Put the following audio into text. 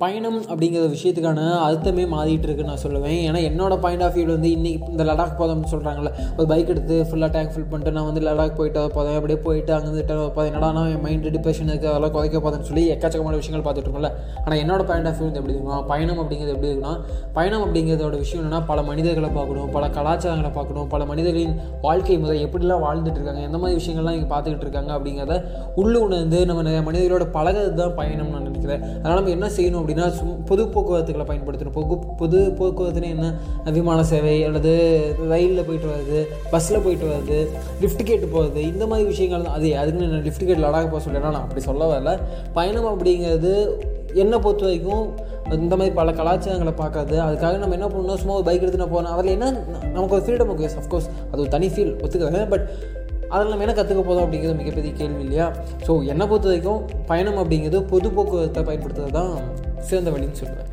பயணம் அப்படிங்கிற விஷயத்துக்கான அர்த்தமே மாறிட்டு இருக்குன்னு நான் சொல்லுவேன். ஏன்னா என்னோட பாயிண்ட் ஆஃப் வியூவில் வந்து இன்றைக்கி இந்த லடாக் போதும்னு சொல்கிறாங்கல்ல ஒரு பைக் எடுத்து ஃபுல்லாக டேங்க் ஃபில் பண்ணிட்டு நான் வந்து லடாக் போயிட்டு வர போதேன் அப்படியே போயிட்டு அங்கே இருந்துட்டு போதேன் என்னடா என் மைண்டு டிப்ரெஷன் இருக்குது அதெல்லாம் குறைக்க போதேன்னு சொல்லி எக்கச்சக்கமான விஷயங்கள் பார்த்துட்டு இருக்கோம்ல. ஆனால் என்னோட பாயிண்ட் ஆஃப் வியூ எப்படி இருக்குன்னா பயணம் அப்படிங்கிறது எப்படி இருக்குன்னா பயணம் அப்படிங்கிறதோட விஷயம் என்னன்னா பல மனிதர்களை பார்க்கணும் பல கலாச்சாரங்களை பார்க்கணும் பல மனிதர்களின் வாழ்க்கை முறை எப்படிலாம் வாழ்ந்துட்டு இருக்காங்க எந்த மாதிரி விஷயங்கள்லாம் இங்கே பார்த்துக்கிட்டு இருக்காங்க அப்படிங்கிறத உள்ளே உணர்ந்து நம்ம நிறைய மனிதர்களோட பழகிறது தான் பயணம் நான் நினைக்கிறேன். அதனால் நம்ம என்ன செய்யணும் அப்படின்னா சும் பொது போக்குவரத்துகளை பயன்படுத்தணும். பொது பொது போக்குவரத்துனா என்ன? விமான சேவை அல்லது ரயிலில் போயிட்டு வர்றது பஸ்ஸில் போயிட்டு வர்றது லிஃப்ட் கேட்டு போகிறது இந்த மாதிரி விஷயங்கள் தான். அது அதுக்குன்னு நான் லிஃப்ட் கேட் லடாக போக சொல்லேன்னா நான் அப்படி சொல்ல வரல. பயணம் அப்படிங்கிறது என்னை பொறுத்த வரைக்கும் இந்த மாதிரி பல கலாச்சாரங்களை பார்க்காது அதுக்காக நம்ம என்ன பண்ணணும்? சும்மா ஒரு பைக் எடுத்து நான் போனோம் அதில் என்ன நமக்கு ஒரு ஃப்ரீடம் ஓகே அஃப்கோர்ஸ் அது ஒரு தனி ஃபீல் ஒத்துக்கிறேன். பட் அதில் நம்ம என்ன கற்றுக்க போதும் அப்படிங்கிறது மிகப்பெரிய கேள்வி இல்லையா? ஸோ என்னை பொறுத்த வரைக்கும் பயணம் அப்படிங்கிறது பொது போக்குவரத்தை பயன்படுத்துறது தான் சிறந்த வழின்னு சொல்லுவேன்.